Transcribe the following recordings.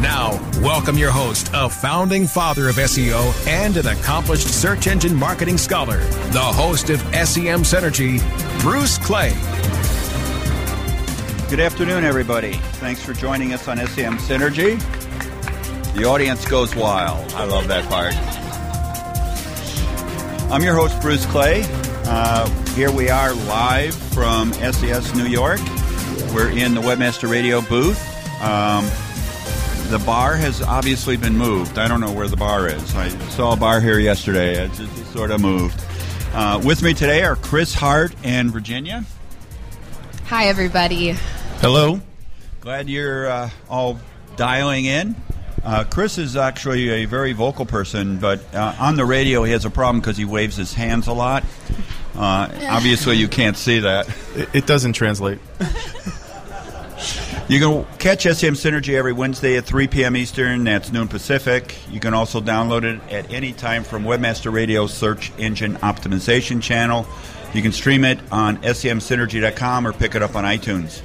Now, welcome your host, a founding father of SEO and an accomplished search engine marketing scholar, the host of SEM Synergy, Bruce Clay. Good afternoon, everybody. Thanks for joining us on SEM Synergy. The audience goes wild. I love that part. I'm your host, Bruce Clay. Uh, here we are live from SES New York. We're in the Webmaster Radio booth. Um, the bar has obviously been moved. I don't know where the bar is. I saw a bar here yesterday. It just, just sort of moved. Uh, with me today are Chris Hart and Virginia. Hi, everybody. Hello. Glad you're uh, all dialing in. Uh, Chris is actually a very vocal person, but uh, on the radio he has a problem because he waves his hands a lot. Uh, obviously, you can't see that. It, it doesn't translate. You can catch SEM Synergy every Wednesday at 3 p.m. Eastern. That's noon Pacific. You can also download it at any time from Webmaster Radio's search engine optimization channel. You can stream it on semsynergy.com or pick it up on iTunes.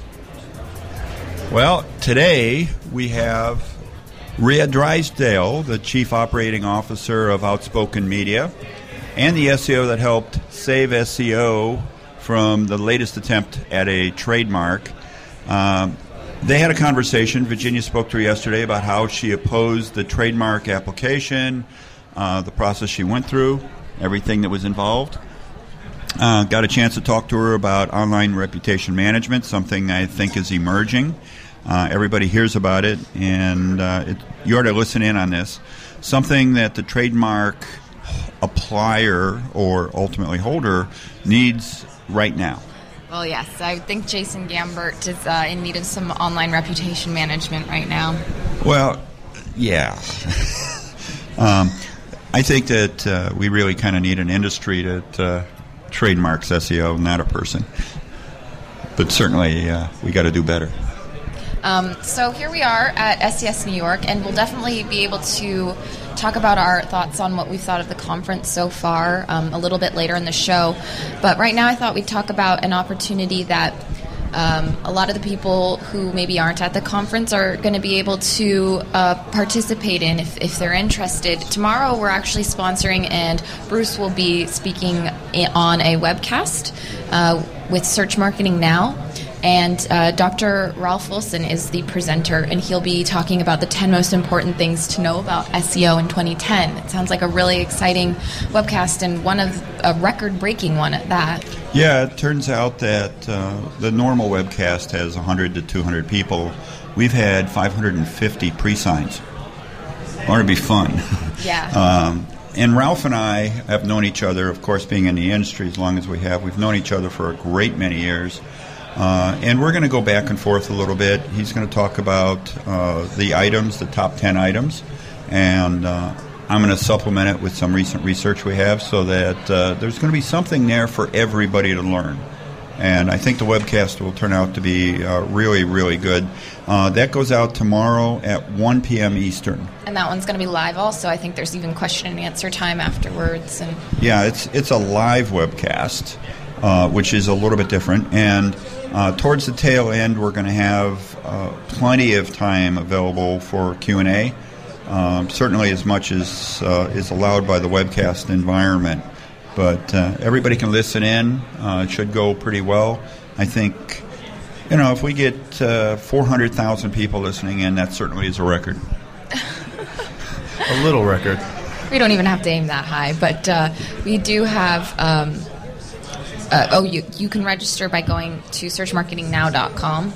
Well, today we have Rhea Drysdale, the Chief Operating Officer of Outspoken Media, and the SEO that helped save SEO from the latest attempt at a trademark. Um, they had a conversation. Virginia spoke to her yesterday about how she opposed the trademark application, uh, the process she went through, everything that was involved. Uh, got a chance to talk to her about online reputation management, something I think is emerging. Uh, everybody hears about it, and uh, it, you ought to listen in on this. Something that the trademark applier or ultimately holder needs right now. Well, yes, I think Jason Gambert is uh, in need of some online reputation management right now. Well, yeah. um, I think that uh, we really kind of need an industry that uh, trademarks SEO, not a person. But certainly, uh, we got to do better. Um, so here we are at SES New York, and we'll definitely be able to talk about our thoughts on what we've thought of the conference so far um, a little bit later in the show. But right now, I thought we'd talk about an opportunity that um, a lot of the people who maybe aren't at the conference are going to be able to uh, participate in if, if they're interested. Tomorrow, we're actually sponsoring, and Bruce will be speaking on a webcast uh, with Search Marketing Now. And uh, Dr. Ralph Wilson is the presenter, and he'll be talking about the 10 most important things to know about SEO in 2010. It sounds like a really exciting webcast and one of a record breaking one at that. Yeah, it turns out that uh, the normal webcast has 100 to 200 people. We've had 550 pre signs. Ought to be fun. Yeah. um, and Ralph and I have known each other, of course, being in the industry as long as we have. We've known each other for a great many years. Uh, and we're going to go back and forth a little bit. He's going to talk about uh, the items, the top 10 items, and uh, I'm going to supplement it with some recent research we have so that uh, there's going to be something there for everybody to learn. And I think the webcast will turn out to be uh, really, really good. Uh, that goes out tomorrow at 1 p.m. Eastern. And that one's going to be live also. I think there's even question and answer time afterwards. And Yeah, it's, it's a live webcast, which is a little bit different. And uh, towards the tail end, we're going to have uh, plenty of time available for Q and A. Um, certainly, as much as uh, is allowed by the webcast environment. But uh, everybody can listen in. Uh, it should go pretty well. I think, you know, if we get uh, 400,000 people listening in, that certainly is a record. A little record. we don't even have to aim that high, but uh, we do have. Um, uh, oh, you, you can register by going to searchmarketingnow.com.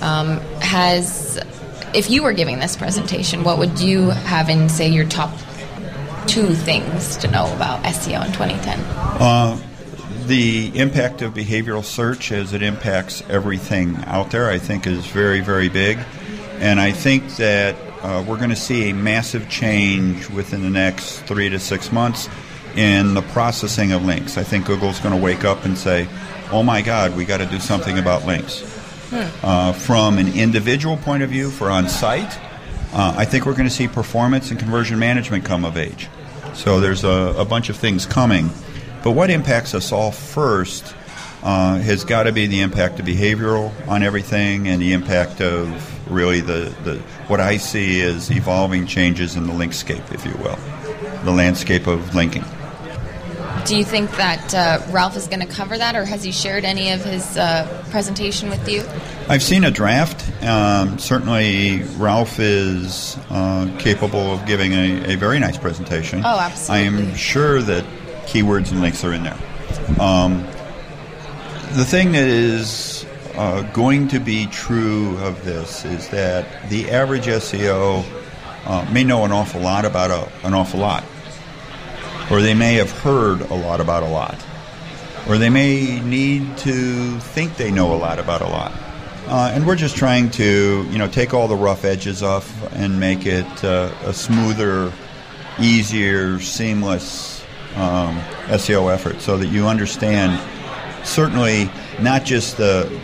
Um, has if you were giving this presentation, what would you have in, say, your top two things to know about SEO in 2010? Uh, the impact of behavioral search as it impacts everything out there, I think, is very, very big. And I think that uh, we're going to see a massive change within the next three to six months in the processing of links. I think Google's going to wake up and say, oh my God, we got to do something about links. Hmm. Uh, from an individual point of view for on site, uh, I think we're going to see performance and conversion management come of age. So there's a, a bunch of things coming. But what impacts us all first uh, has got to be the impact of behavioral on everything and the impact of really the, the what I see as evolving changes in the linkscape, if you will, the landscape of linking. Do you think that uh, Ralph is going to cover that, or has he shared any of his uh, presentation with you? I've seen a draft. Um, certainly, Ralph is uh, capable of giving a, a, very nice presentation. Oh, absolutely. I am sure that keywords and links are in there. Um, the thing that is uh, going to be true of this is that the average SEO uh, may know an awful lot about a, an awful lot or they may have heard a lot about a lot, or they may need to think they know a lot about a lot. Uh, and we're just trying to, you know, take all the rough edges off and make it uh, a smoother, easier, seamless um, SEO effort, so that you understand certainly not just the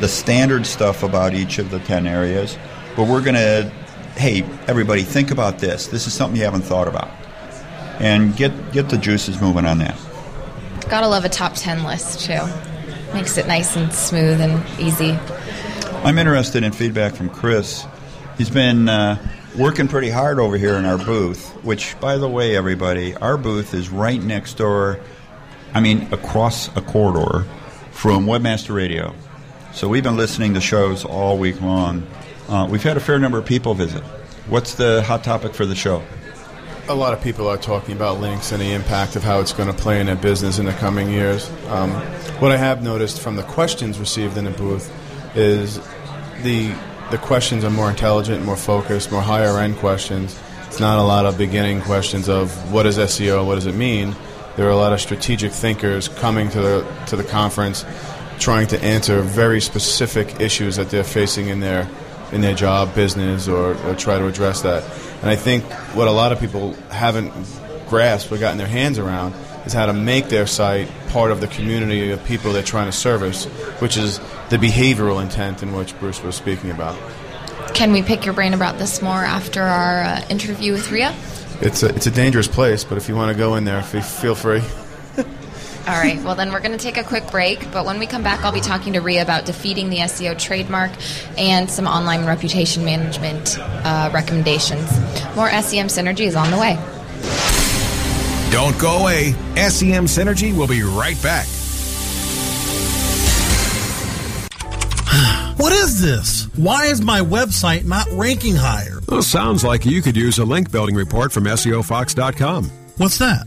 the standard stuff about each of the ten areas, but we're going to, hey, everybody, think about this. This is something you haven't thought about and get get the juices moving on that. Gotta love a top ten list too. Makes it nice and smooth and easy. I'm interested in feedback from Chris. He's been uh, working pretty hard over here in our booth. Which, by the way, everybody, our booth is right next door. I mean, across a corridor from Webmaster Radio. So we've been listening to shows all week long. Uh, we've had a fair number of people visit. What's the hot topic for the show? A lot of people are talking about links and the impact of how it's going to play in their business in the coming years. Um, what I have noticed from the questions received in the booth is the the questions are more intelligent, more focused, more higher end questions. It's not a lot of beginning questions of what is SEO, what does it mean. There are a lot of strategic thinkers coming to the to the conference, trying to answer very specific issues that they're facing in their in their job, business, or, or try to address that. And I think what a lot of people haven't grasped or gotten their hands around is how to make their site part of the community of people they're trying to service, which is the behavioral intent in which Bruce was speaking about. Can we pick your brain about this more after our uh, interview with Rhea? It's a, it's a dangerous place, but if you want to go in there, feel free. All right. Well, then we're going to take a quick break. But when we come back, I'll be talking to Rhea about defeating the SEO trademark and some online reputation management uh, recommendations. More SEM Synergy is on the way. Don't go away. SEM Synergy will be right back. What is this? Why is my website not ranking higher? Well, sounds like you could use a link building report from SEOFox.com. What's that?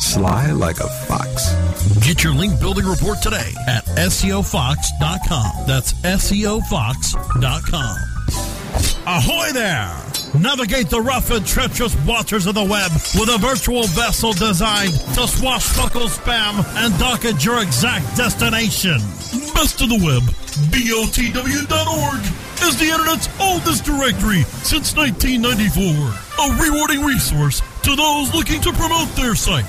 Sly like a fox. Get your link building report today at SEOFox.com. That's SEOFox.com. Ahoy there! Navigate the rough and treacherous waters of the web with a virtual vessel designed to swashbuckle spam and dock at your exact destination. Best of the web, BOTW.org is the internet's oldest directory since 1994. A rewarding resource to those looking to promote their site.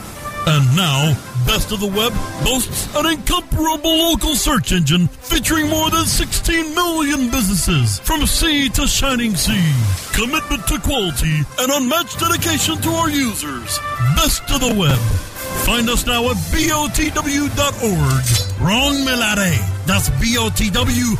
And now, Best of the Web boasts an incomparable local search engine featuring more than 16 million businesses from sea to shining sea. Commitment to quality and unmatched dedication to our users. Best of the Web. Find us now at BOTW.org. Wrong, Milade. That's BOTW.org.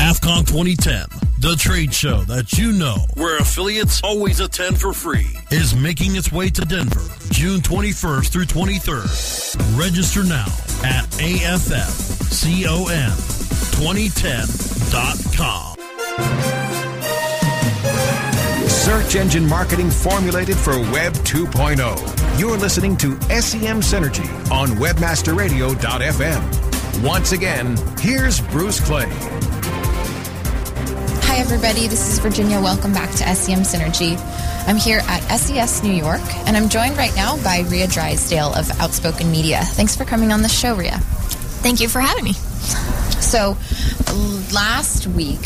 AFFCON 2010, the trade show that you know, where affiliates always attend for free, is making its way to Denver, June 21st through 23rd. Register now at AFFCON2010.com. Search engine marketing formulated for Web 2.0. You're listening to SEM Synergy on WebmasterRadio.fm. Once again, here's Bruce Clay. Hi, everybody. This is Virginia. Welcome back to SEM Synergy. I'm here at SES New York, and I'm joined right now by Rhea Drysdale of Outspoken Media. Thanks for coming on the show, Rhea. Thank you for having me. So, last week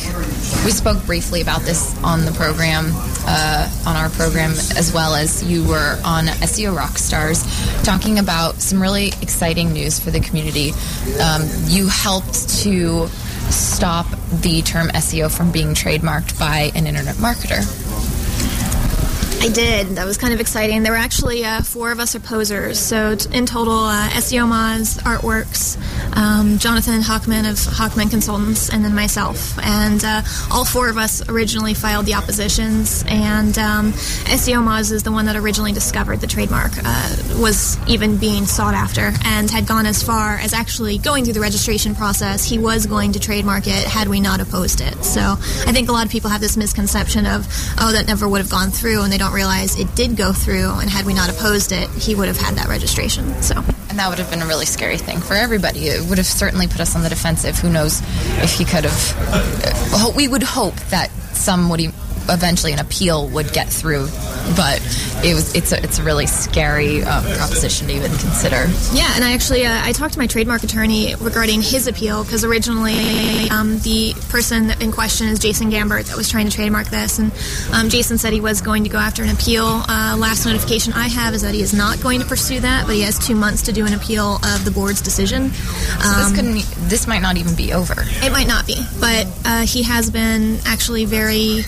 we spoke briefly about this on the program, uh, on our program, as well as you were on SEO Rockstars, talking about some really exciting news for the community. Um, you helped to stop the term SEO from being trademarked by an internet marketer. I did. That was kind of exciting. There were actually uh, four of us are opposers. So t- in total, uh, SEO Moz, Artworks, um, Jonathan Hochman of Hochman Consultants, and then myself. And uh, all four of us originally filed the oppositions. And um, SEO Moz is the one that originally discovered the trademark, uh, was even being sought after, and had gone as far as actually going through the registration process. He was going to trademark it had we not opposed it. So I think a lot of people have this misconception of, oh, that never would have gone through, and they don't realize it did go through, and had we not opposed it, he would have had that registration. So. And that would have been a really scary thing for everybody. It would have certainly put us on the defensive. Who knows if he could have. Uh, we would hope that some would eventually an appeal would get through, but it was it's a, it's a really scary um, proposition to even consider. Yeah, and I actually uh, I talked to my trademark attorney regarding his appeal because originally um, the person in question is Jason Gambert that was trying to trademark this, and um, Jason said he was going to go after an appeal. Uh, last notification I have is that he is not going to pursue that, but he has two months to do an appeal of the board's decision. So this couldn't this might not even be over. It might not be, but uh, he has been actually very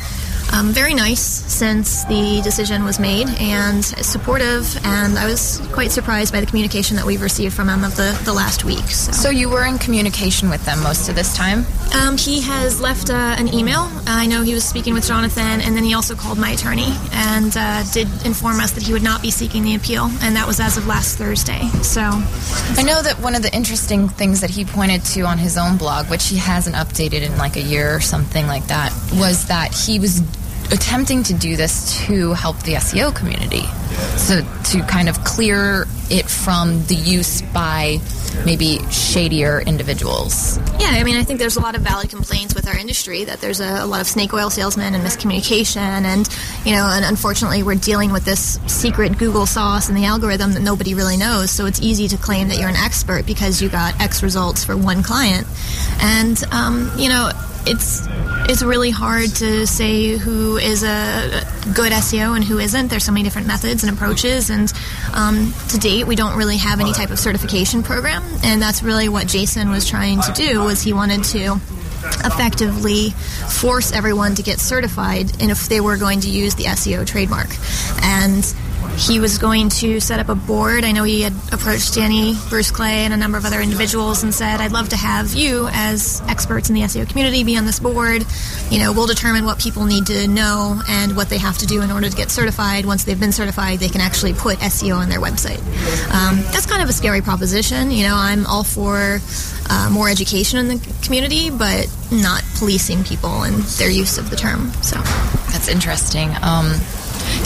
um, very nice since the decision was made and supportive. And I was quite surprised by the communication that we've received from him of the, the last week. So. So you were in communication with them most of this time? Um, he has left uh, an email. I know he was speaking with Jonathan, and then he also called my attorney and uh, did inform us that he would not be seeking the appeal, and that was as of last Thursday. So I know that one of the interesting things that he pointed to on his own blog, which he hasn't updated in like a year or something like that, was that he was attempting to do this to help the SEO community. So to kind of clear it from the use by maybe shadier individuals. Yeah, I mean, I think there's a lot of valid complaints with our industry that there's a, a, lot of snake oil salesmen and miscommunication, and you know, and unfortunately, we're dealing with this secret Google sauce and the algorithm that nobody really knows. So it's easy to claim that you're an expert because you got X results for one client, and um, you know, it's it's really hard to say who is a good SEO and who isn't. There's so many different methods and approaches, and um, to date, we don't really have any type of certification program. And that's really what Jason was trying to do. Was he wanted to effectively force everyone to get certified and if they were going to use the SEO trademark. And he was going to set up a board. I know he had approached Danny, Bruce Clay, and a number of other individuals and said, I'd love to have you, as experts in the SEO community, be on this board. You know, we'll determine what people need to know and what they have to do in order to get certified. Once they've been certified, they can actually put SEO on their website. Um, that's kind of a scary proposition. You know, I'm all for uh, more education in the community, but not policing people and their use of the term. So that's interesting. Um,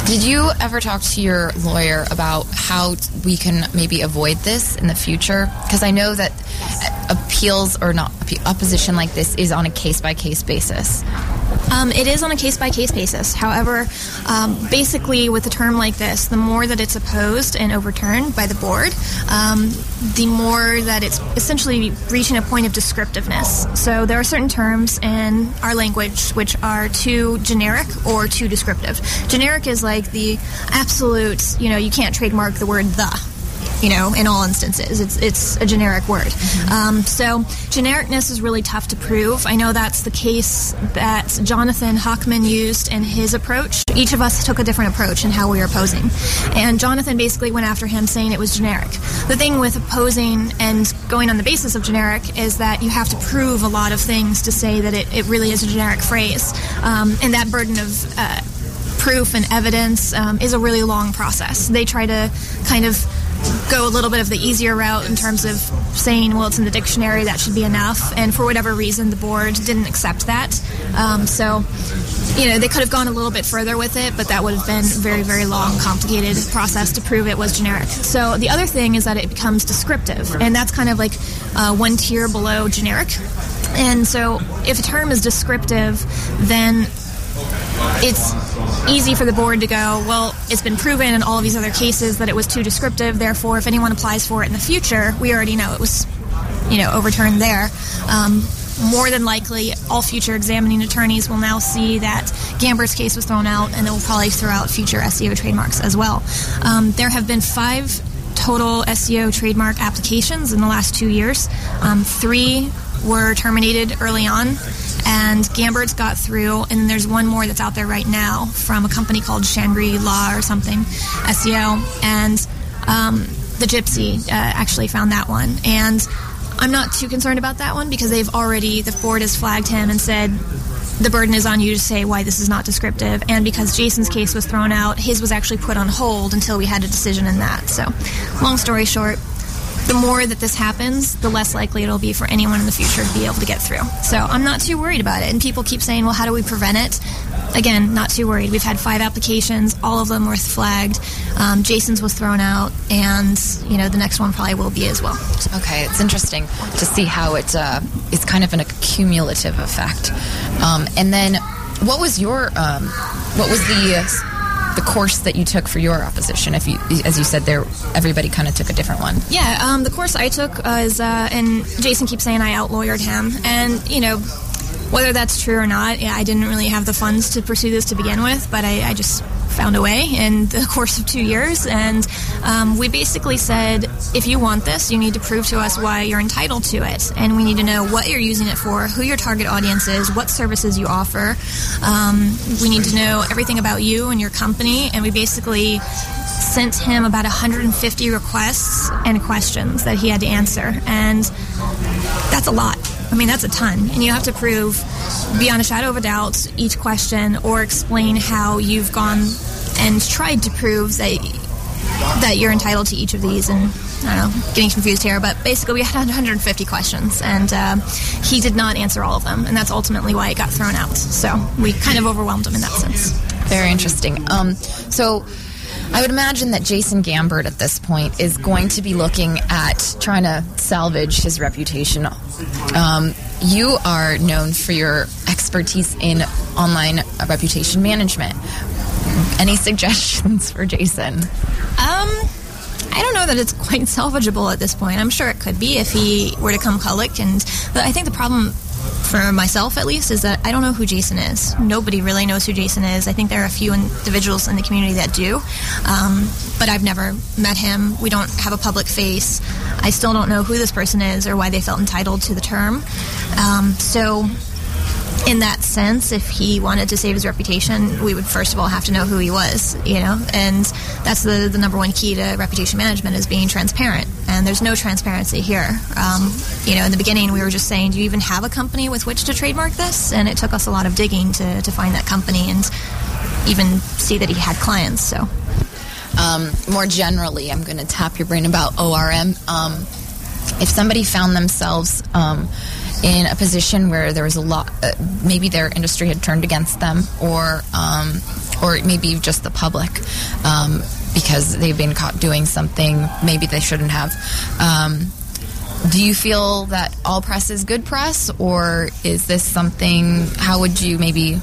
did you ever talk to your lawyer about how we can maybe avoid this in the future? Because I know that uh, appeals or not opposition like this is on a case by case basis. Um, it is on a case by case basis. However, um, basically, with a term like this, the more that it's opposed and overturned by the board, um, the more that it's essentially reaching a point of descriptiveness. So there are certain terms in our language which are too generic or too descriptive. Generic is like the absolute, you know, you can't trademark the word the you know, in all instances. It's it's a generic word. Mm-hmm. Um, so genericness is really tough to prove. I know that's the case that Jonathan Hochman used in his approach. Each of us took a different approach in how we were opposing, and Jonathan basically went after him saying it was generic. The thing with opposing and going on the basis of generic is that you have to prove a lot of things to say that it, it really is a generic phrase, um, and that burden of uh, proof and evidence um, is a really long process. They try to kind of go a little bit of the easier route in terms of saying, well, it's in the dictionary, that should be enough. And for whatever reason, the board didn't accept that. Um, so, you know, they could have gone a little bit further with it, but that would have been a very, very long, complicated process to prove it was generic. So the other thing is that it becomes descriptive, and that's kind of like uh, one tier below generic. And so if a term is descriptive, then it's easy for the board to go, well, it's been proven in all of these other cases that it was too descriptive. Therefore, if anyone applies for it in the future, we already know it was, you know, overturned there. Um, more than likely, all future examining attorneys will now see that Gambert's case was thrown out, and it will probably throw out future SEO trademarks as well. Um, there have been five total SEO trademark applications in the last two years. Um, three were terminated early on, and Gambert's got through, and there's one more that's out there right now from a company called Shangri La or something, SEO, and um, the Gypsy uh, actually found that one, and I'm not too concerned about that one because they've already the board has flagged him and said the burden is on you to say why this is not descriptive. And because Jason's case was thrown out, his was actually put on hold until we had a decision in that. So, long story short, the more that this happens, the less likely it'll be for anyone in the future to be able to get through. So I'm not too worried about it. And people keep saying, well, how do we prevent it? Again, not too worried. We've had five applications, all of them were flagged. Um, Jason's was thrown out, and you know the next one probably will be as well. Okay, it's interesting to see how it uh, it's kind of an accumulative effect. Um, and then, what was your um, what was the the course that you took for your opposition? If you, as you said, there everybody kind of took a different one. Yeah, um, the course I took is, uh, and Jason keeps saying I outlawyered him, and you know. Whether that's true or not, yeah, I didn't really have the funds to pursue this to begin with, but I, I just found a way in the course of two years. And um, we basically said, if you want this, you need to prove to us why you're entitled to it. And we need to know what you're using it for, who your target audience is, what services you offer. Um, we need to know everything about you and your company. And we basically sent him about 150 requests and questions that he had to answer. And that's a lot. I mean, that's a ton. And you have to prove, beyond a shadow of a doubt, each question or explain how you've gone and tried to prove that that you're entitled to each of these. And I don't know, getting confused here, but basically we had 150 questions, and uh, he did not answer all of them, and that's ultimately why it got thrown out. So we kind of overwhelmed him in that sense. Very interesting. Um, so I would imagine that Jason Gambert at this point is going to be looking at trying to salvage his reputation. Um, you are known for your expertise in online reputation management. Any suggestions for Jason? Um, I don't know that it's quite salvageable at this point. I'm sure it could be if he were to come public. And I think the problem for myself at least, is that I don't know who Jason is. Nobody really knows who Jason is. I think there are a few individuals in the community that do, um, but I've never met him. We don't have a public face. I still don't know who this person is or why they felt entitled to the term. Um, so in that sense, if he wanted to save his reputation, we would first of all have to know who he was, you know, and that's the, the number one key to reputation management is being transparent. And there's no transparency here. Um, you know, in the beginning, we were just saying, do you even have a company with which to trademark this? And it took us a lot of digging to, to find that company and even see that he had clients. So, um, more generally, I'm going to tap your brain about ORM. Um, if somebody found themselves um, in a position where there was a lot, uh, maybe their industry had turned against them, or um, or maybe just the public um, because they've been caught doing something maybe they shouldn't have. Um, do you feel that all press is good press, or is this something? How would you maybe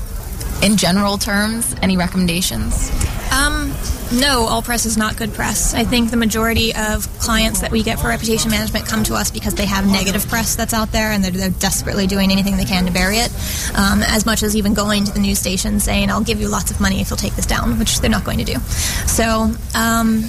in general terms, any recommendations? Um, no, all press is not good press. I think the majority of clients that we get for reputation management come to us because they have negative press that's out there and they're, they're desperately doing anything they can to bury it. Um, as much as even going to the news station saying, I'll give you lots of money if you'll take this down, which they're not going to do. So um,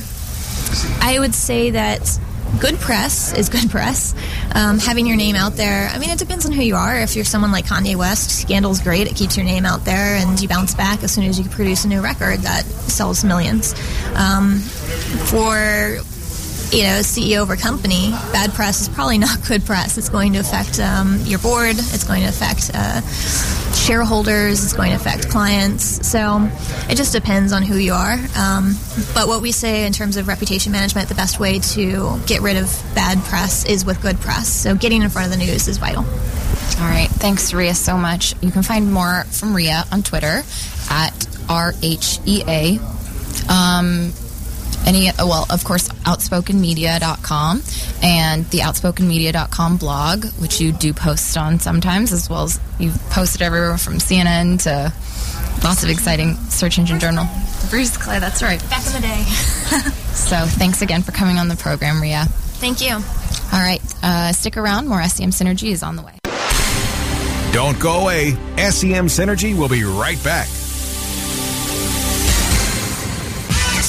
I would say that good press is good press. Um, having your name out there, I mean, it depends on who you are. If you're someone like Kanye West, Scandal's great. It keeps your name out there and you bounce back as soon as you produce a new record that sells millions. Um, for you know, CEO of a company, bad press is probably not good press. It's going to affect um, your board. It's going to affect uh, shareholders. It's going to affect clients. So it just depends on who you are. Um, but what we say in terms of reputation management, the best way to get rid of bad press is with good press. So getting in front of the news is vital. All right. Thanks, Rhea, so much. You can find more from Rhea on Twitter at R H E A. Um, any well of course outspokenmedia.com and the outspokenmedia.com blog which you do post on sometimes as well as you've posted everywhere from cnn to lots of exciting search engine journal. Bruce clay that's right. Back in the day. So thanks again for coming on the program ria. Thank you. All right uh, stick around. More sem synergy is on the way. Don't go away. Sem synergy will be right back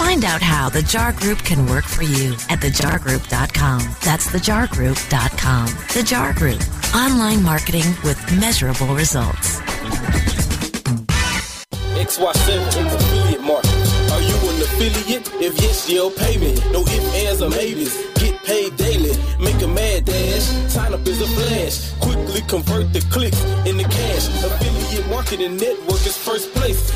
Find out how the JAR Group can work for you at thejargroup.com. That's thejargroup.com. The JAR Group. Online marketing with measurable results. XY7 is affiliate marketing. Are you an affiliate? If yes, you'll pay me. No ifs, ands, or maybes. Get paid daily. Make a mad dash. Sign up as a flash. Quickly convert the clicks into cash. Affiliate marketing network is first.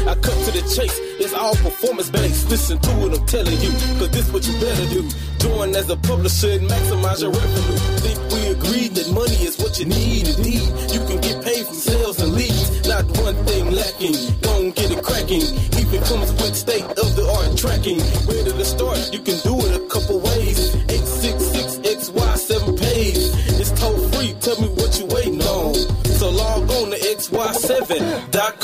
I cut to the chase. It's all performance based. Listen to what I'm telling you. Cause this what you better do. Join as a publisher and maximize your revenue. Think we agreed that money is what you need indeed. You can get paid from sales and leads. Not one thing lacking. Don't get it cracking. Even comes with state of the art tracking. Ready to start? You can do it a couple ways. 866 XY7 page. It's toll free. Tell me what you waiting on. So log on to xy7.com.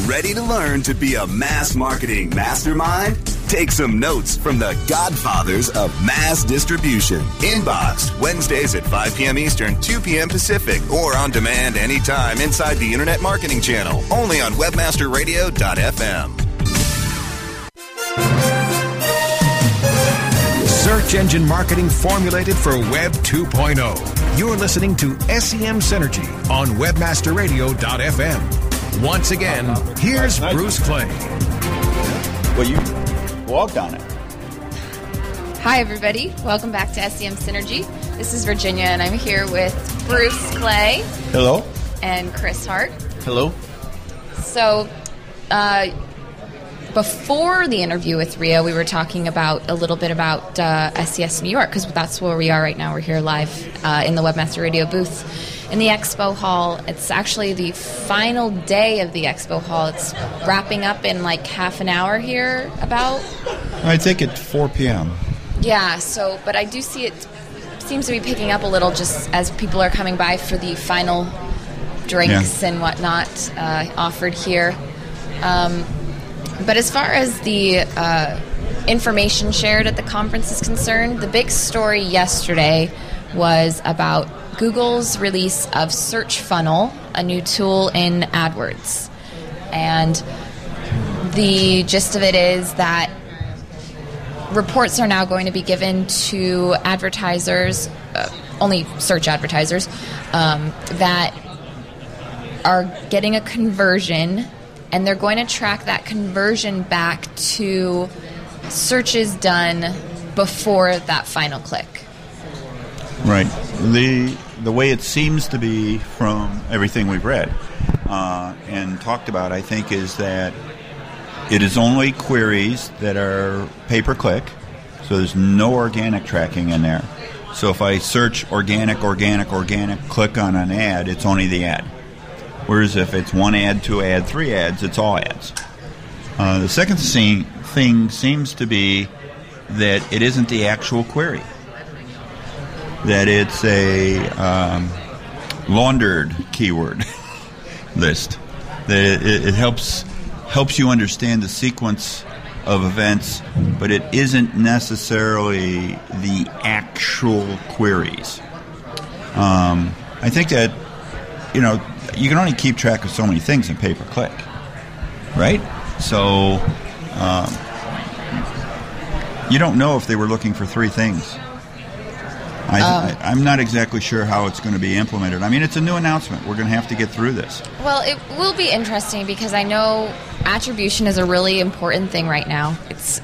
Ready to learn to be a mass marketing mastermind? Take some notes from the godfathers of mass distribution. Inbox Wednesdays at 5 p.m. Eastern, 2 p.m. Pacific, or on demand anytime inside the Internet Marketing Channel, only on webmasterradio.fm. Search engine marketing formulated for Web 2.0. You're listening to SEM Synergy on WebmasterRadio.fm. Once again, here's Bruce Clay. Well, you walked on it. Hi, everybody. Welcome back to SEM Synergy. This is Virginia, and I'm here with Bruce Clay. Hello. And Chris Hart. Hello. So, uh, before the interview with Rhea, we were talking about a little bit about uh, SES New York because that's where we are right now. We're here live uh, in the Webmaster Radio booth in the expo hall. It's actually the final day of the expo hall. It's wrapping up in like half an hour here, about. I think it's 4 p.m. Yeah. So, but I do see it seems to be picking up a little just as people are coming by for the final drinks Yeah. and whatnot uh, offered here. Um, but as far as the uh, information shared at the conference is concerned, the big story yesterday was about Google's release of Search Funnel, a new tool in AdWords. And the gist of it is that reports are now going to be given to advertisers, uh, only search advertisers, um, that are getting a conversion, and they're going to track that conversion back to searches done before that final click. Right. The the way it seems to be from everything we've read uh, and talked about, I think, is that it is only queries that are pay per click, so there's no organic tracking in there. So if I search organic, organic, organic, click on an ad, it's only the ad. Whereas if it's one ad, two ad, three ads, it's all ads. Uh, the second thing, thing seems to be that it isn't the actual query. That it's a um, laundered keyword list. That it, it helps helps you understand the sequence of events, but it isn't necessarily the actual queries. Um, I think that you know you can only keep track of so many things in pay per click, right? So um, you don't know if they were looking for three things. I, Um, I, I'm not exactly sure how it's going to be implemented. I mean, it's a new announcement. We're going to have to get through this. Well, it will be interesting because I know attribution is a really important thing right now. It's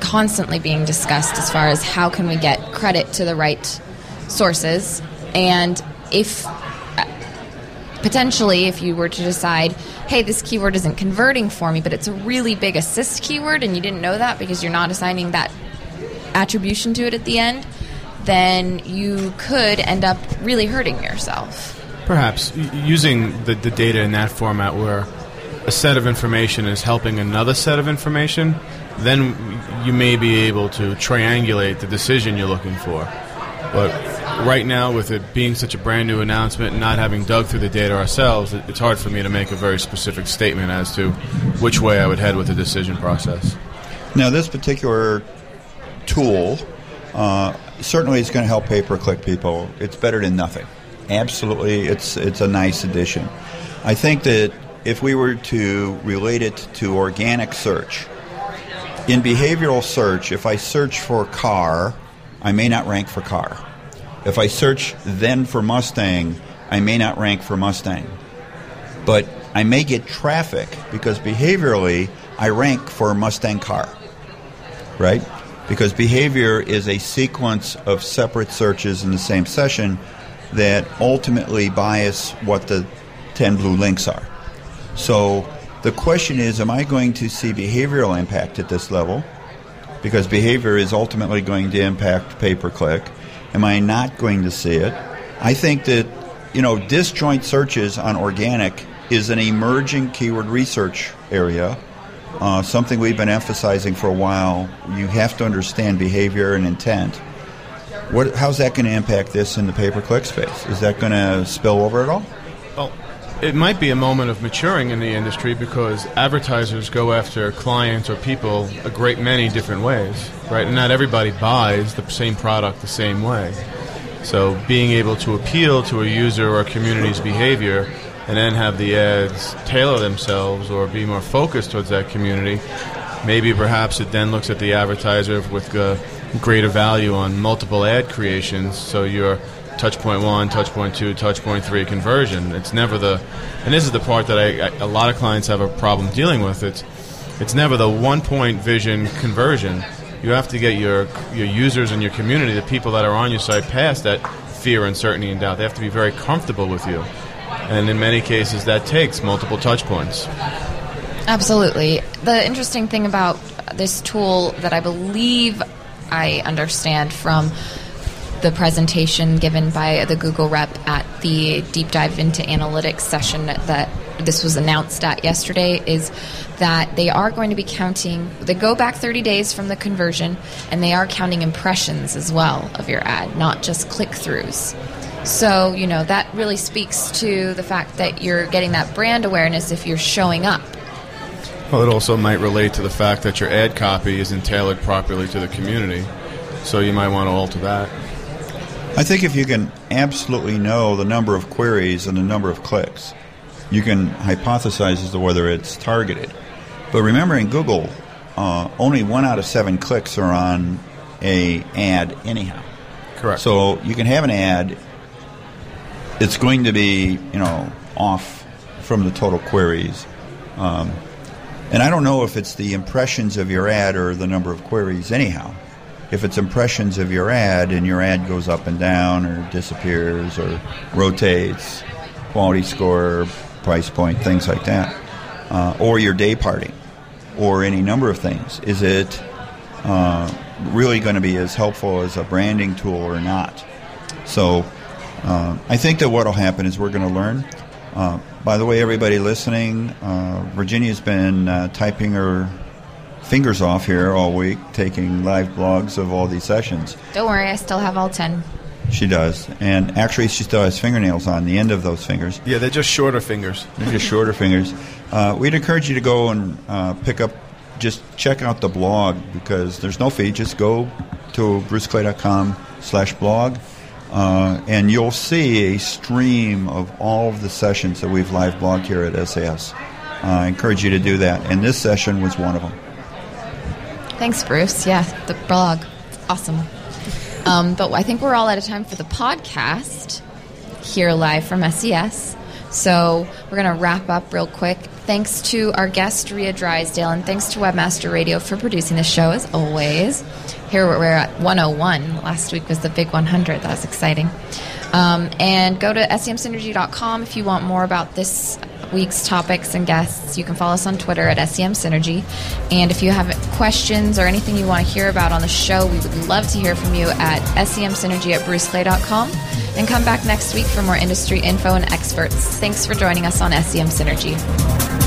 constantly being discussed as far as how can we get credit to the right sources and if potentially if you were to decide hey this keyword isn't converting for me but it's a really big assist keyword and you didn't know that because you're not assigning that attribution to it at the end then you could end up really hurting yourself Perhaps y- using the, the data in that format where a set of information is helping another set of information, then you may be able to triangulate the decision you're looking for. But right now, with it being such a brand new announcement and not having dug through the data ourselves, it, it's hard for me to make a very specific statement as to which way I would head with the decision process. Now, this particular tool uh, certainly it's going to help pay per click people. It's better than nothing. Absolutely, it's it's a nice addition. I think that if we were to relate it to organic search, in behavioral search, if I search for car, I may not rank for car. If I search then for Mustang, I may not rank for Mustang. But I may get traffic because behaviorally I rank for Mustang car right? Because behavior is a sequence of separate searches in the same session that ultimately bias what the 10 blue links are. So the question is am I going to see behavioral impact at this level? Because behavior is ultimately going to impact pay per click. Am I not going to see it? I think that, you know, disjoint searches on organic is an emerging keyword research area uh, something we've been emphasizing for a while. You have to understand behavior and intent. What, how's that going to impact this in the pay per click space? Is that going to spill over at all? Well, it might be a moment of maturing in the industry because advertisers go after clients or people a great many different ways, right? And not everybody buys the same product the same way. So being able to appeal to a user or a community's behavior and then have the ads tailor themselves or be more focused towards that community, maybe perhaps it then looks at the advertiser with uh, greater value on multiple ad creations. So your touch point one, touch point two, touch point three conversion. It's never the, and this is the part that I, I, a lot of clients have a problem dealing with. It's it's never the one point vision conversion. You have to get your your users and your community, the people that are on your site, past that fear, uncertainty, and doubt. They have to be very comfortable with you, and in many cases, that takes multiple touch points. Absolutely. The interesting thing about this tool that I believe I understand from the presentation given by the Google rep at the deep dive into analytics session that this was announced at yesterday is that they are going to be counting they go back 30 days from the conversion and they are counting impressions as well of your ad not just click-throughs so you know that really speaks to the fact that you're getting that brand awareness if you're showing up Well, it also might relate to the fact that your ad copy isn't tailored properly to the community, so you might want to alter that. I think if you can absolutely know the number of queries and the number of clicks, you can hypothesize as to whether it's targeted. But remember, in Google, uh, only one out of seven clicks are on a ad anyhow. Correct. So you can have an ad. It's going to be you know off from the total queries. Um, and I don't know if it's the impressions of your ad or the number of queries, anyhow. If it's impressions of your ad and your ad goes up and down or disappears or rotates, quality score, price point, things like that, uh, or your dayparting, or any number of things, is it uh, really going to be as helpful as a branding tool or not? So uh, I think that what will happen is we're going to learn. Uh, by the way, everybody listening, uh, Virginia's been uh, typing her fingers off here all week, taking live blogs of all these sessions. Don't worry, I still have all 10. She does. And actually, she still has fingernails on the end of those fingers. Yeah, they're just shorter fingers. They're just shorter fingers. Uh, we'd encourage you to go and uh, pick up, just check out the blog because there's no fee. Just go to bruceclay.com slash blog uh, and you'll see a stream of all of the sessions that we've live blogged here at SES. Uh, I encourage you to do that. And this session was one of them. Thanks, Bruce. Yeah, the blog. Awesome. Um, but I think we're all out of time for the podcast here live from SES. So we're going to wrap up real quick. Thanks to our guest, Rhea Drysdale, and thanks to Webmaster Radio for producing the show as always. Here we're at 101. Last week was the big 100. That was exciting. Um, and go to semsynergy.com if you want more about this week's topics and guests. You can follow us on Twitter at SEM Synergy. And if you have questions or anything you want to hear about on the show, we would love to hear from you at semsynergy at bruceclay.com. And come back next week for more industry info and experts. Thanks for joining us on SEM Synergy.